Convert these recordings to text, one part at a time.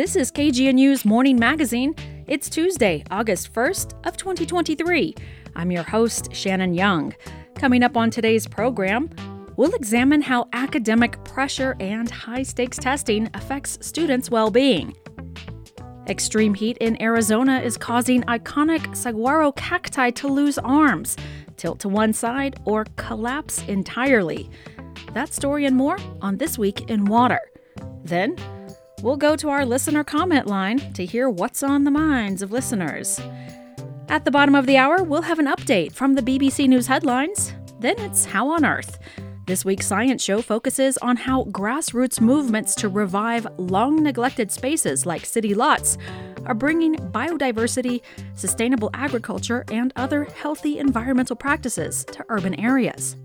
This is KGNU's Morning Magazine. It's Tuesday, August 1st of 2023. I'm your host, Shannon Young. Coming up on today's program, we'll examine how academic pressure and high-stakes testing affects students' well-being. Extreme heat in Arizona is causing iconic saguaro cacti to lose arms, tilt to one side, or collapse entirely. That story and more on This Week in Water. Then, we'll go to our listener comment line to hear what's on the minds of listeners. At the bottom of the hour, we'll have an update from the BBC News headlines. Then it's How on Earth. This week's science show focuses on how grassroots movements to revive long neglected spaces like city lots are bringing biodiversity, sustainable agriculture, and other healthy environmental practices to urban areas.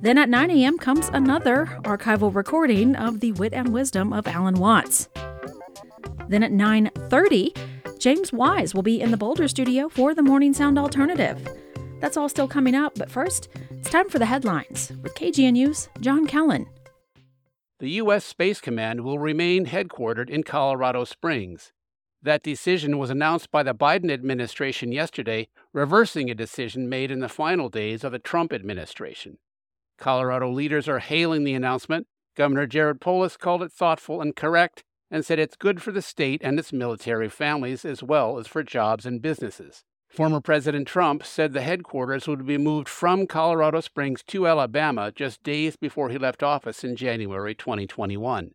Then at 9 a.m. comes another archival recording of the wit and wisdom of Alan Watts. Then at 9:30, James Wise will be in the Boulder studio for the Morning Sound Alternative. That's all still coming up, but first, it's time for the headlines with KGNU's John Kellen. The U.S. Space Command will remain headquartered in Colorado Springs. That decision was announced by the Biden administration yesterday, reversing a decision made in the final days of the Trump administration. Colorado leaders are hailing the announcement. Governor Jared Polis called it thoughtful and correct and said it's good for the state and its military families as well as for jobs and businesses. Former President Trump said the headquarters would be moved from Colorado Springs to Alabama just days before he left office in January 2021.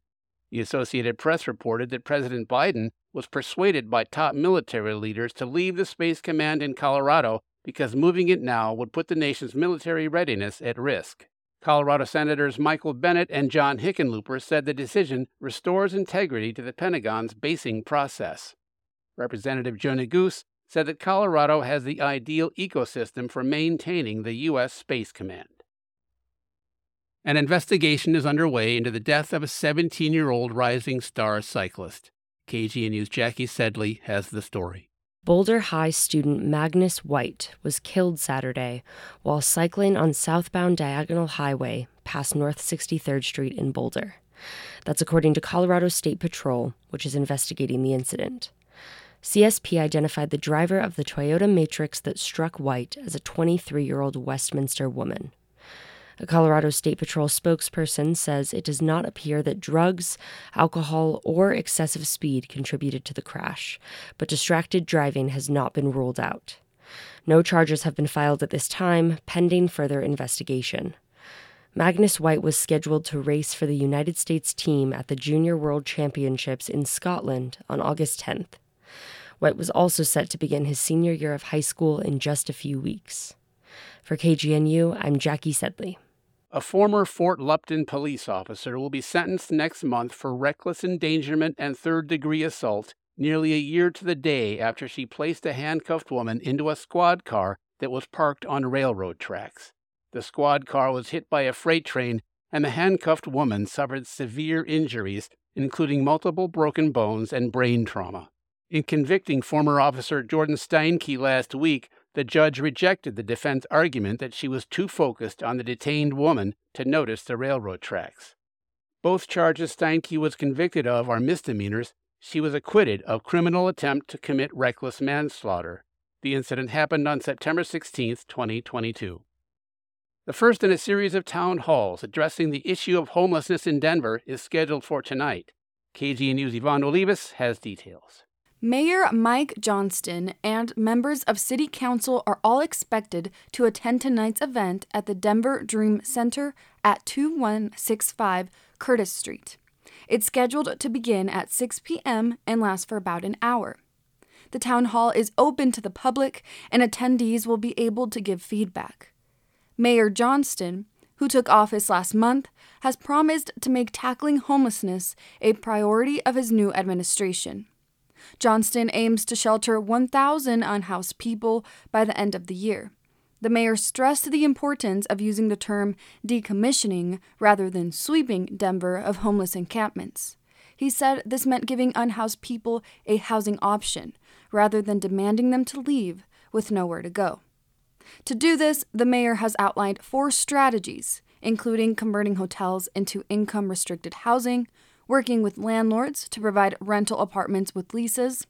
The Associated Press reported that President Biden was persuaded by top military leaders to leave the Space Command in Colorado because moving it now would put the nation's military readiness at risk. Colorado Senators Michael Bennet and John Hickenlooper said the decision restores integrity to the Pentagon's basing process. Representative Joe Neguse said that Colorado has the ideal ecosystem for maintaining the U.S. Space Command. An investigation is underway into the death of a 17 year old rising star cyclist. KGNU's Jackie Sedley has the story. Boulder High student Magnus White was killed Saturday while cycling on southbound Diagonal Highway past North 63rd Street in Boulder. That's according to Colorado State Patrol, which is investigating the incident. CSP identified the driver of the Toyota Matrix that struck White as a 23 year old Westminster woman. A Colorado State Patrol spokesperson says it does not appear that drugs, alcohol, or excessive speed contributed to the crash, but distracted driving has not been ruled out. No charges have been filed at this time, pending further investigation. Magnus White was scheduled to race for the United States team at the Junior World Championships in Scotland on August 10th. White was also set to begin his senior year of high school in just a few weeks. For KGNU, I'm Jackie Sedley. A former Fort Lupton police officer will be sentenced next month for reckless endangerment and third degree assault nearly a year to the day after she placed a handcuffed woman into a squad car that was parked on railroad tracks. The squad car was hit by a freight train, and the handcuffed woman suffered severe injuries, including multiple broken bones and brain trauma. In convicting former officer Jordan Steinke last week, the judge rejected the defense argument that she was too focused on the detained woman to notice the railroad tracks. Both charges Steinke was convicted of are misdemeanors. She was acquitted of criminal attempt to commit reckless manslaughter. The incident happened on September 16, 2022. The first in a series of town halls addressing the issue of homelessness in Denver is scheduled for tonight. KGNU's Yvonne Olivas has details. Mayor Mike Johnston and members of City Council are all expected to attend tonight's event at the Denver Dream Center at 2165 Curtis Street. It's scheduled to begin at 6 p.m. and last for about an hour. The town hall is open to the public, and attendees will be able to give feedback. Mayor Johnston, who took office last month, has promised to make tackling homelessness a priority of his new administration. Johnston aims to shelter 1,000 unhoused people by the end of the year. The mayor stressed the importance of using the term decommissioning rather than sweeping Denver of homeless encampments. He said this meant giving unhoused people a housing option rather than demanding them to leave with nowhere to go. To do this, the mayor has outlined four strategies, including converting hotels into income restricted housing, working with landlords to provide rental apartments with leases,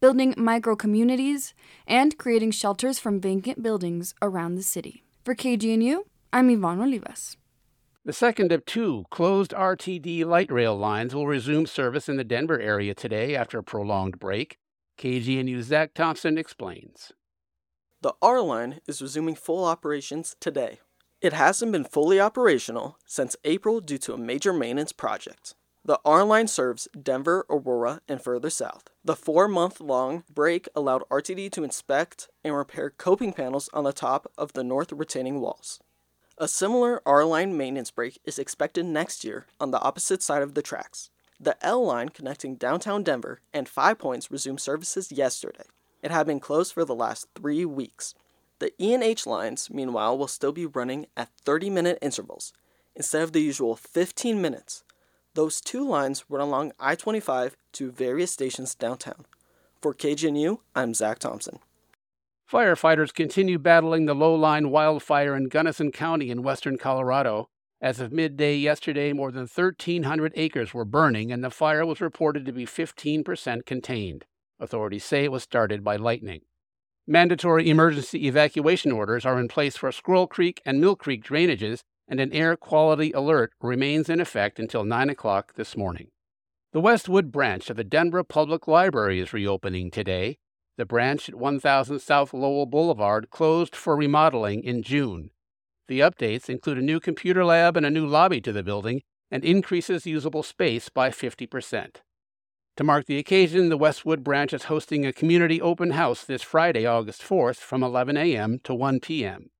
building micro communities, and creating shelters from vacant buildings around the city. For KGNU, I'm Yvonne Olivas. The second of two closed RTD light rail lines will resume service in the Denver area today after a prolonged break. KGNU's Zach Thompson explains. The R line is resuming full operations today. It hasn't been fully operational since April due to a major maintenance project. The R line serves Denver, Aurora, and further south. The four month long break allowed RTD to inspect and repair coping panels on the top of the north retaining walls. A similar R line maintenance break is expected next year on the opposite side of the tracks. The L line connecting downtown Denver and Five Points resumed services yesterday. It had been closed for the last three weeks. The E and H lines, meanwhile, will still be running at 30 minute intervals instead of the usual 15 minutes those two lines run along I 25 to various stations downtown. For KGNU, I'm Zach Thompson. Firefighters continue battling the Lowline wildfire in Gunnison County in western Colorado. As of midday yesterday, more than 1,300 acres were burning, and the fire was reported to be 15% contained. Authorities say it was started by lightning. Mandatory emergency evacuation orders are in place for Squirrel Creek and Mill Creek drainages and an air quality alert remains in effect until 9 o'clock this morning. The Westwood branch of the Denver Public Library is reopening today. The branch at 1000 South Lowell Boulevard closed for remodeling in June. The updates include a new computer lab and a new lobby to the building and increases usable space by 50%. To mark the occasion, the Westwood branch is hosting a community open house this Friday, August 4th from 11 a.m. to 1 p.m.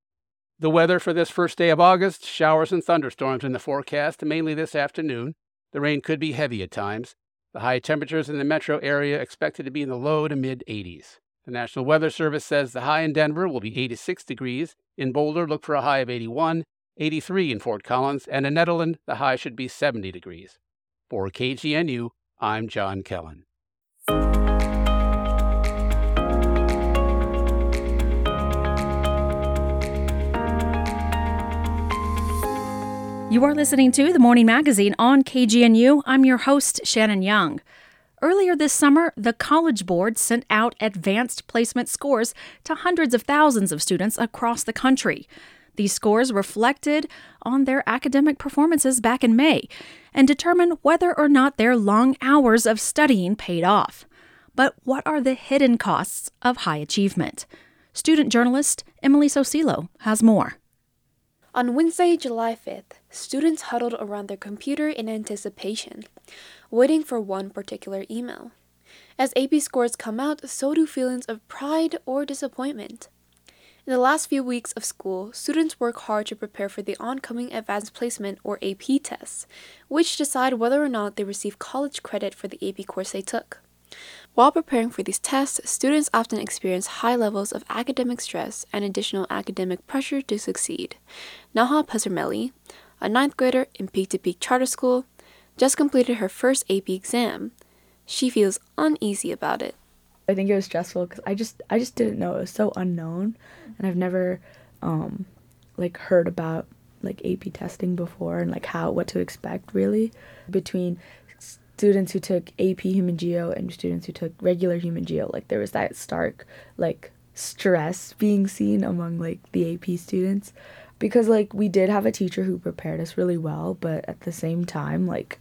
The weather for this first day of August showers and thunderstorms in the forecast, mainly this afternoon. The rain could be heavy at times. The high temperatures in the metro area expected to be in the low to mid 80s. The National Weather Service says the high in Denver will be 86 degrees. In Boulder, look for a high of 81, 83 in Fort Collins, and in Nederland, the high should be 70 degrees. For KGNU, I'm John Kellen. You are listening to The Morning Magazine on KGNU. I'm your host, Shannon Young. Earlier this summer, the College Board sent out advanced placement scores to hundreds of thousands of students across the country. These scores reflected on their academic performances back in May and determine whether or not their long hours of studying paid off. But what are the hidden costs of high achievement? Student journalist Emily Sosilo has more. On Wednesday, July 5th, students huddled around their computer in anticipation, waiting for one particular email. As AP scores come out, so do feelings of pride or disappointment. In the last few weeks of school, students work hard to prepare for the oncoming Advanced Placement or AP tests, which decide whether or not they receive college credit for the AP course they took. While preparing for these tests, students often experience high levels of academic stress and additional academic pressure to succeed. Naha Pesarmelli, a ninth grader in Peak to Peak Charter School, just completed her first AP exam. She feels uneasy about it. I think it was stressful because I just I just didn't know it was so unknown, and I've never um, like heard about like AP testing before and like how what to expect really between students who took AP Human Geo and students who took regular Human Geo. Like there was that stark like stress being seen among like the AP students because like we did have a teacher who prepared us really well, but at the same time like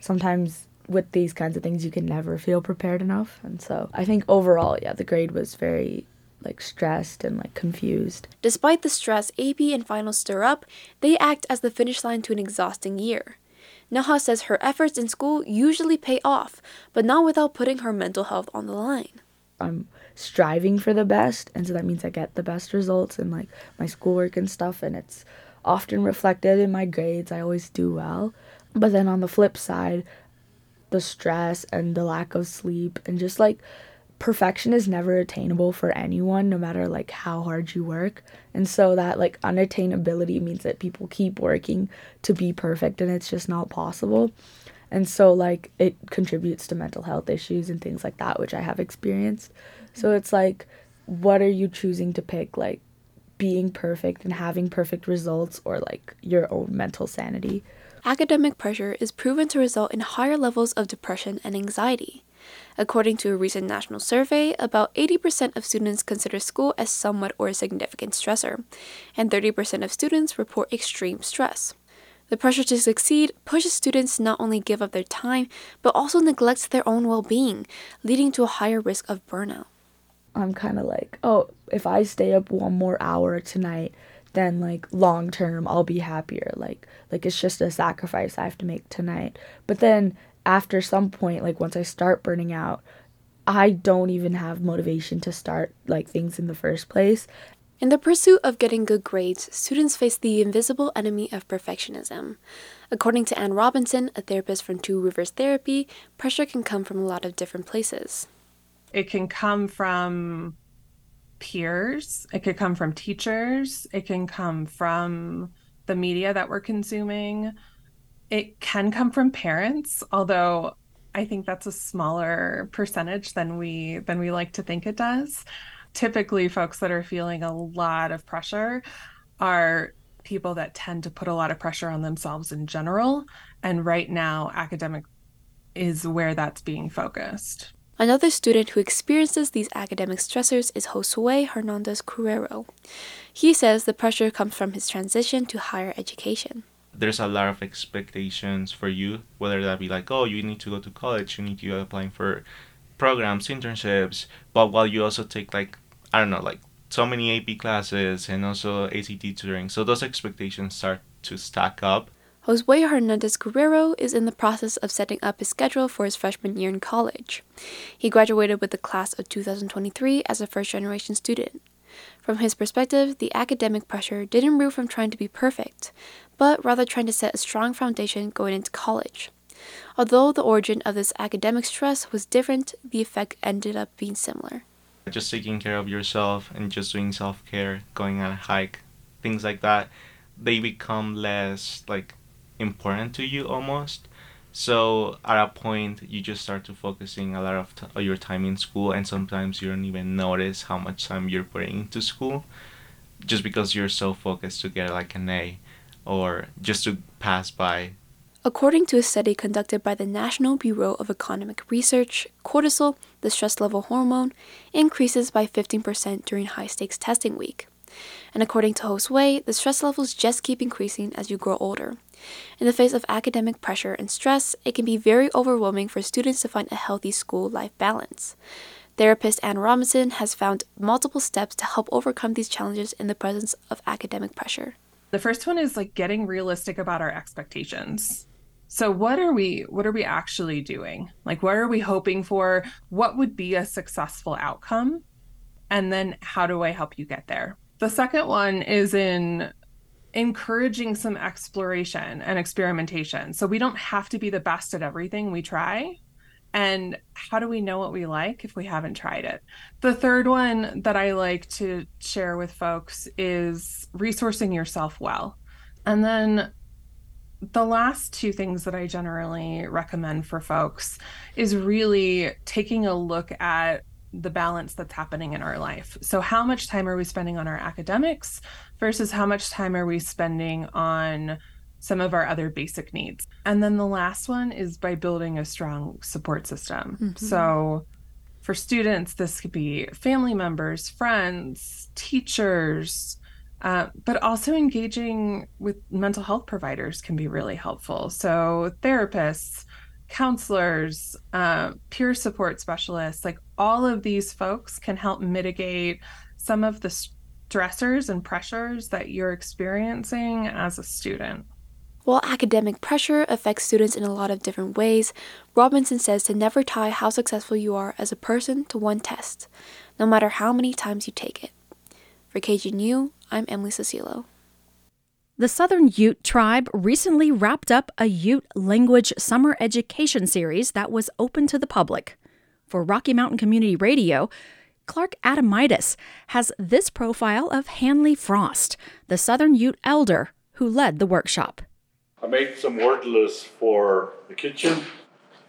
sometimes with these kinds of things you can never feel prepared enough. And so I think overall, yeah, the grade was very like stressed and like confused. Despite the stress AP and finals stir up, they act as the finish line to an exhausting year. Naha says her efforts in school usually pay off, but not without putting her mental health on the line. I'm striving for the best, and so that means I get the best results in like my schoolwork and stuff, and it's often reflected in my grades. I always do well. But then on the flip side, the stress and the lack of sleep and just like perfection is never attainable for anyone no matter like how hard you work. And so that like unattainability means that people keep working to be perfect and it's just not possible. And so like it contributes to mental health issues and things like that which i have experienced. So it's like what are you choosing to pick like being perfect and having perfect results or like your own mental sanity? Academic pressure is proven to result in higher levels of depression and anxiety. According to a recent national survey, about 80% of students consider school as somewhat or a significant stressor, and 30% of students report extreme stress. The pressure to succeed pushes students not only give up their time, but also neglects their own well being, leading to a higher risk of burnout. I'm kind of like, oh, if I stay up one more hour tonight, then like long term I'll be happier. Like like it's just a sacrifice I have to make tonight. But then after some point, like once I start burning out, I don't even have motivation to start like things in the first place. In the pursuit of getting good grades, students face the invisible enemy of perfectionism. According to Anne Robinson, a therapist from Two Rivers Therapy, pressure can come from a lot of different places. It can come from peers, it could come from teachers, it can come from the media that we're consuming. It can come from parents, although I think that's a smaller percentage than we than we like to think it does typically folks that are feeling a lot of pressure are people that tend to put a lot of pressure on themselves in general. And right now, academic is where that's being focused. Another student who experiences these academic stressors is Josue Hernandez Guerrero. He says the pressure comes from his transition to higher education. There's a lot of expectations for you, whether that be like, oh, you need to go to college, you need to applying for programs, internships, but while you also take like I don't know, like so many AP classes and also ACT tutoring, so those expectations start to stack up. Josue Hernandez Guerrero is in the process of setting up his schedule for his freshman year in college. He graduated with the class of 2023 as a first generation student. From his perspective, the academic pressure didn't root from trying to be perfect, but rather trying to set a strong foundation going into college. Although the origin of this academic stress was different, the effect ended up being similar. Just taking care of yourself and just doing self care, going on a hike, things like that, they become less like important to you almost. So at a point, you just start to focusing a lot of t- your time in school, and sometimes you don't even notice how much time you're putting into school, just because you're so focused to get like an A, or just to pass by According to a study conducted by the National Bureau of Economic Research, cortisol, the stress level hormone, increases by 15% during high stakes testing week. And according to Josue, the stress levels just keep increasing as you grow older. In the face of academic pressure and stress, it can be very overwhelming for students to find a healthy school life balance. Therapist Anne Robinson has found multiple steps to help overcome these challenges in the presence of academic pressure. The first one is like getting realistic about our expectations. So what are we what are we actually doing? Like what are we hoping for? What would be a successful outcome? And then how do i help you get there? The second one is in encouraging some exploration and experimentation. So we don't have to be the best at everything we try. And how do we know what we like if we haven't tried it? The third one that i like to share with folks is resourcing yourself well. And then the last two things that I generally recommend for folks is really taking a look at the balance that's happening in our life. So, how much time are we spending on our academics versus how much time are we spending on some of our other basic needs? And then the last one is by building a strong support system. Mm-hmm. So, for students, this could be family members, friends, teachers, uh, but also engaging with mental health providers can be really helpful. So, therapists, counselors, uh, peer support specialists, like all of these folks can help mitigate some of the stressors and pressures that you're experiencing as a student. While academic pressure affects students in a lot of different ways, Robinson says to never tie how successful you are as a person to one test, no matter how many times you take it. For KGNU, I'm Emily Cecilo. The Southern Ute tribe recently wrapped up a Ute language summer education series that was open to the public. For Rocky Mountain Community Radio, Clark Adamitis has this profile of Hanley Frost, the Southern Ute elder who led the workshop. I made some word lists for the kitchen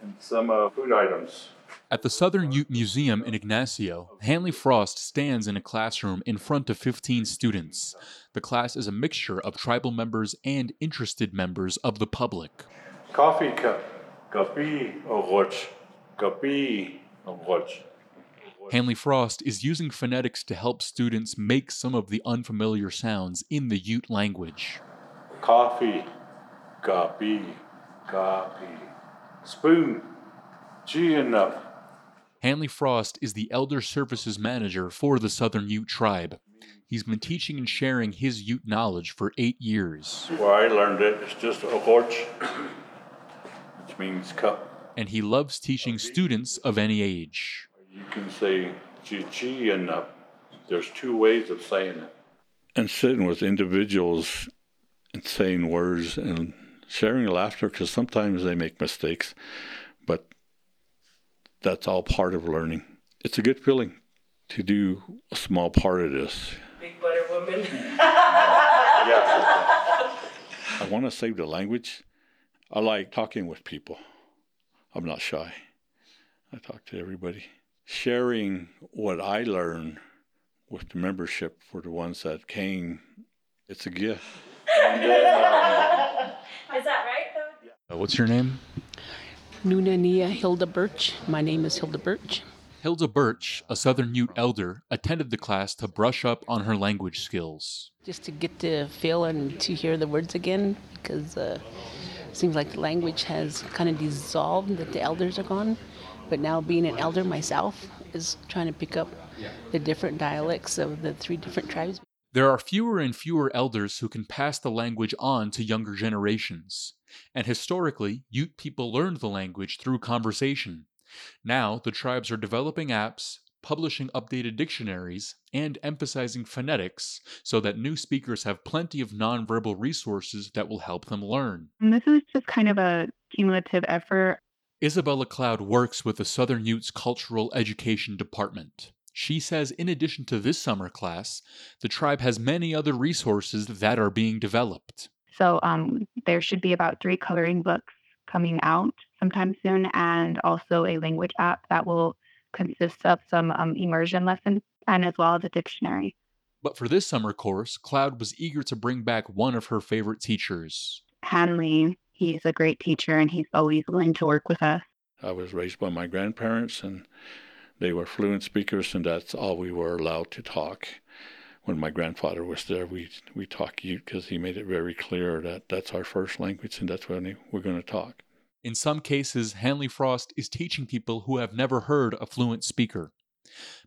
and some uh, food items. At the Southern Ute Museum in Ignacio, Hanley Frost stands in a classroom in front of 15 students. The class is a mixture of tribal members and interested members of the public. Coffee cup, kapi, oroch, kapi, oroch. Hanley Frost is using phonetics to help students make some of the unfamiliar sounds in the Ute language. Coffee, kapi, kapi. Spoon, G enough. Hanley Frost is the Elder Services Manager for the Southern Ute Tribe. He's been teaching and sharing his Ute knowledge for eight years. Where I learned it, it's just a horch, which means cup. And he loves teaching students of any age. You can say G enough. There's two ways of saying it. And sitting with individuals and saying words and sharing laughter because sometimes they make mistakes, but that's all part of learning. It's a good feeling to do a small part of this. Big butter woman. yeah. I want to save the language. I like talking with people. I'm not shy. I talk to everybody. Sharing what I learn with the membership for the ones that came, it's a gift. Is that right? Uh, what's your name? Nunania Hilda Birch. My name is Hilda Birch. Hilda Birch, a Southern Ute elder, attended the class to brush up on her language skills. Just to get to feel and to hear the words again, because uh, it seems like the language has kind of dissolved, that the elders are gone. But now, being an elder myself, is trying to pick up the different dialects of the three different tribes. There are fewer and fewer elders who can pass the language on to younger generations. And historically, Ute people learned the language through conversation. Now, the tribes are developing apps, publishing updated dictionaries, and emphasizing phonetics so that new speakers have plenty of nonverbal resources that will help them learn. And this is just kind of a cumulative effort. Isabella Cloud works with the Southern Utes Cultural Education Department. She says, in addition to this summer class, the tribe has many other resources that are being developed. So um, there should be about three coloring books coming out sometime soon, and also a language app that will consist of some um, immersion lessons and as well as a dictionary. But for this summer course, Cloud was eager to bring back one of her favorite teachers. Hanley, he's a great teacher and he's always willing to work with us. I was raised by my grandparents, and they were fluent speakers, and that's all we were allowed to talk. When my grandfather was there, we we talked Ute because he made it very clear that that's our first language, and that's when we're going to talk. In some cases, Hanley Frost is teaching people who have never heard a fluent speaker.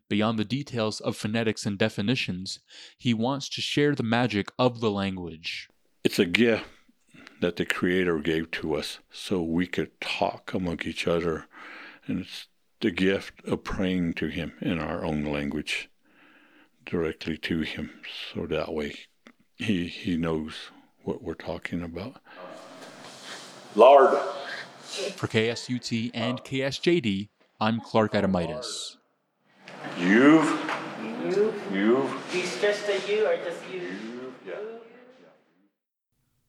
Beyond the details of phonetics and definitions, he wants to share the magic of the language. It's a gift that the Creator gave to us so we could talk among each other, and it's the gift of praying to Him in our own language directly to Him, so that way He He knows what we're talking about. Lord. For KSUT and KSJD, I'm Clark Adamitis. You've. You. You've. You stretch the you or just you?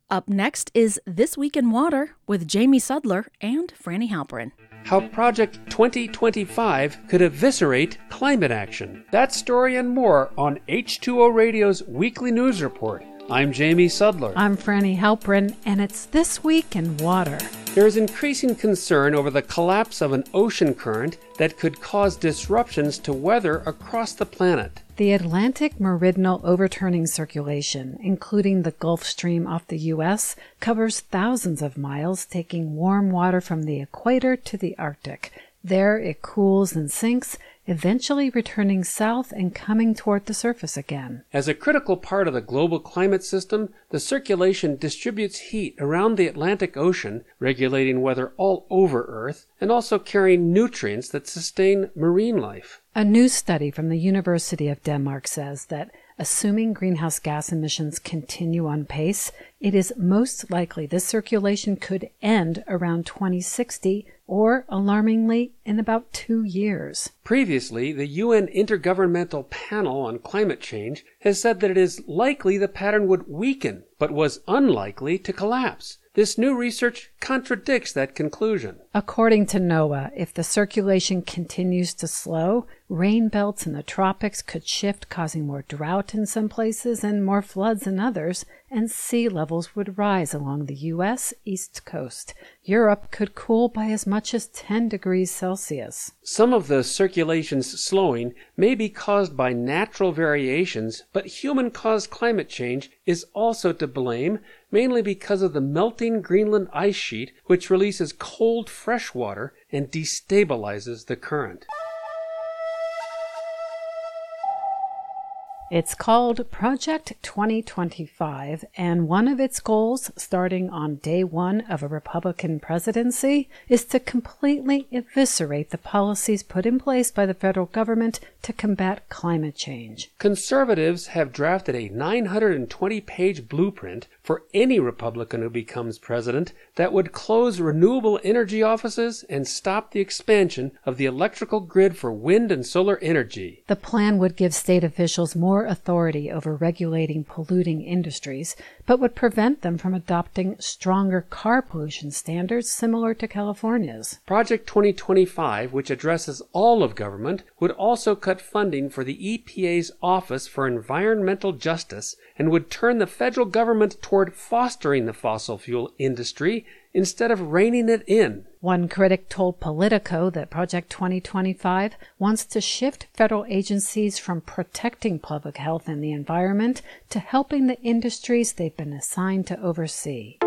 Up next is This Week in Water with Jamie Sudler and Franny Halperin. How Project 2025 could eviscerate climate action. That story and more on H2O Radio's weekly news report. I'm Jamie Sudler. I'm Franny Halperin, and it's This Week in Water. There is increasing concern over the collapse of an ocean current that could cause disruptions to weather across the planet. The Atlantic Meridional Overturning Circulation, including the Gulf Stream off the U.S., covers thousands of miles, taking warm water from the equator to the Arctic. There it cools and sinks, eventually returning south and coming toward the surface again. As a critical part of the global climate system, the circulation distributes heat around the Atlantic Ocean, regulating weather all over Earth, and also carrying nutrients that sustain marine life. A new study from the University of Denmark says that assuming greenhouse gas emissions continue on pace, it is most likely this circulation could end around 2060 or, alarmingly, in about two years. Previously, the UN Intergovernmental Panel on Climate Change has said that it is likely the pattern would weaken, but was unlikely to collapse. This new research contradicts that conclusion. According to NOAA, if the circulation continues to slow, rain belts in the tropics could shift, causing more drought in some places and more floods in others, and sea levels would rise along the U.S. east coast. Europe could cool by as much as 10 degrees Celsius. Some of the circulation's slowing may be caused by natural variations, but human caused climate change is also to blame, mainly because of the melting Greenland ice sheet, which releases cold fresh water and destabilizes the current. It's called Project 2025, and one of its goals, starting on day one of a Republican presidency, is to completely eviscerate the policies put in place by the federal government to combat climate change. Conservatives have drafted a 920 page blueprint for any Republican who becomes president that would close renewable energy offices and stop the expansion of the electrical grid for wind and solar energy. The plan would give state officials more authority over regulating polluting industries, but would prevent them from adopting stronger car pollution standards similar to California's. Project 2025, which addresses all of government, would also cut funding for the EPA's Office for Environmental Justice and would turn the federal government toward fostering the fossil fuel industry instead of reining it in. One critic told Politico that Project 2025 wants to shift federal agencies from protecting public health and the environment to helping the industries they've been assigned to oversee.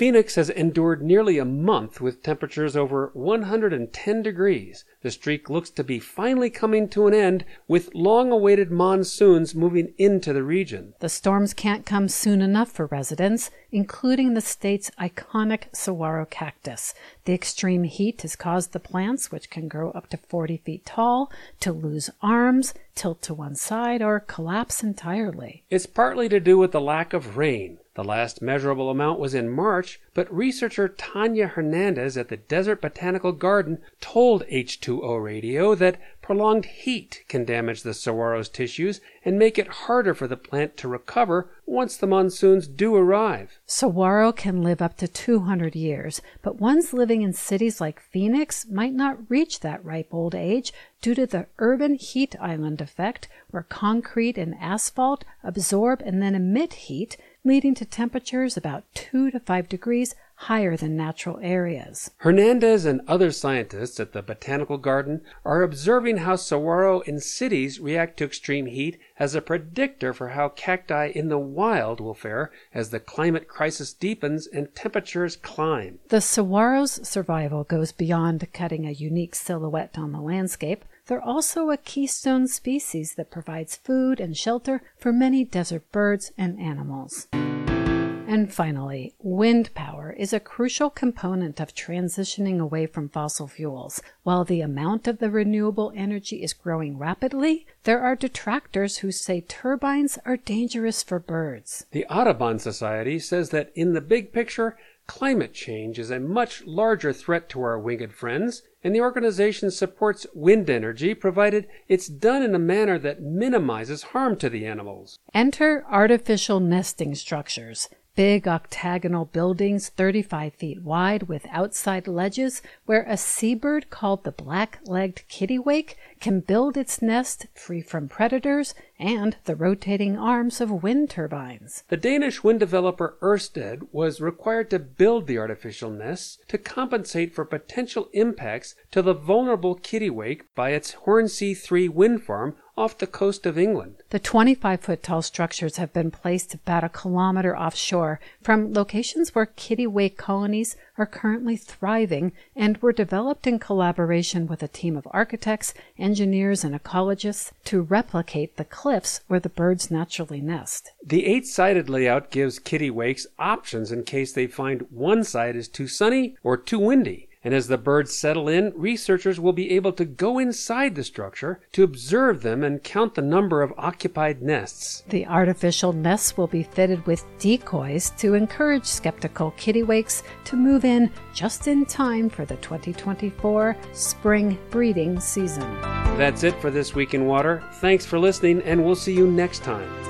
Phoenix has endured nearly a month with temperatures over 110 degrees. The streak looks to be finally coming to an end with long awaited monsoons moving into the region. The storms can't come soon enough for residents, including the state's iconic saguaro cactus. The extreme heat has caused the plants, which can grow up to 40 feet tall, to lose arms, tilt to one side, or collapse entirely. It's partly to do with the lack of rain. The last measurable amount was in March, but researcher Tanya Hernandez at the Desert Botanical Garden told H2O Radio that prolonged heat can damage the saguaro's tissues and make it harder for the plant to recover once the monsoons do arrive. Saguaro can live up to 200 years, but ones living in cities like Phoenix might not reach that ripe old age due to the urban heat island effect, where concrete and asphalt absorb and then emit heat leading to temperatures about 2 to 5 degrees higher than natural areas. Hernandez and other scientists at the Botanical Garden are observing how saguaro in cities react to extreme heat as a predictor for how cacti in the wild will fare as the climate crisis deepens and temperatures climb. The saguaro's survival goes beyond cutting a unique silhouette on the landscape. They're also a keystone species that provides food and shelter for many desert birds and animals. And finally, wind power is a crucial component of transitioning away from fossil fuels. While the amount of the renewable energy is growing rapidly, there are detractors who say turbines are dangerous for birds. The Audubon Society says that in the big picture, climate change is a much larger threat to our winged friends, and the organization supports wind energy provided it's done in a manner that minimizes harm to the animals. Enter artificial nesting structures big octagonal buildings 35 feet wide with outside ledges where a seabird called the black-legged kittiwake can build its nest free from predators and the rotating arms of wind turbines. The Danish wind developer Ørsted was required to build the artificial nests to compensate for potential impacts to the vulnerable kittiwake by its Hornsea 3 wind farm off the coast of England. The 25 foot tall structures have been placed about a kilometer offshore from locations where kittiwake colonies are currently thriving and were developed in collaboration with a team of architects, engineers, and ecologists to replicate the cliffs where the birds naturally nest. The eight sided layout gives kittiwakes options in case they find one side is too sunny or too windy. And as the birds settle in, researchers will be able to go inside the structure to observe them and count the number of occupied nests. The artificial nests will be fitted with decoys to encourage skeptical kittiwakes to move in just in time for the 2024 spring breeding season. That's it for this week in water. Thanks for listening, and we'll see you next time.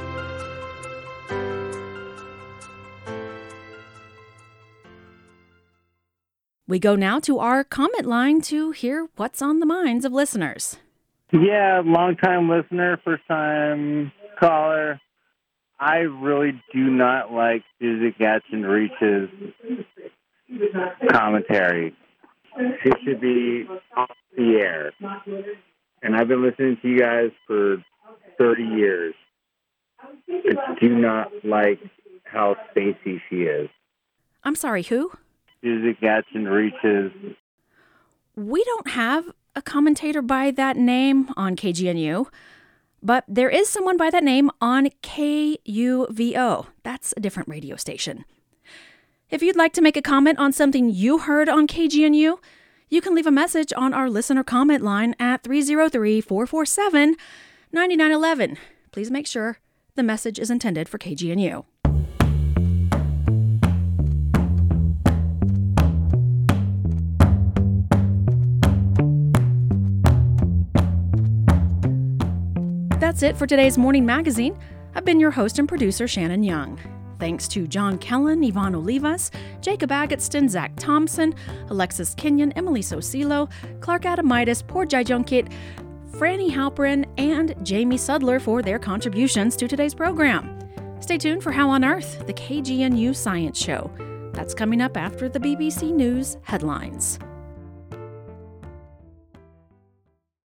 We go now to our comment line to hear what's on the minds of listeners. Yeah, long time listener, first time caller. I really do not like Susie and Reach's commentary. She should be off the air. And I've been listening to you guys for 30 years. I do not like how spacey she is. I'm sorry, who? Susie and Reach's. We don't have a commentator by that name on KGNU, but there is someone by that name on KUVO. That's a different radio station. If you'd like to make a comment on something you heard on KGNU, you can leave a message on our listener comment line at 303 447 9911. Please make sure the message is intended for KGNU. That's it for today's morning magazine. I've been your host and producer, Shannon Young. Thanks to John Kellen, Ivan Olivas, Jacob Agatston, Zach Thompson, Alexis Kenyon, Emily Sosilo, Clark Adamitis, Porjai Junkit, Franny Halperin, and Jamie Sudler for their contributions to today's program. Stay tuned for How on Earth, the KGNU Science Show. That's coming up after the BBC News headlines.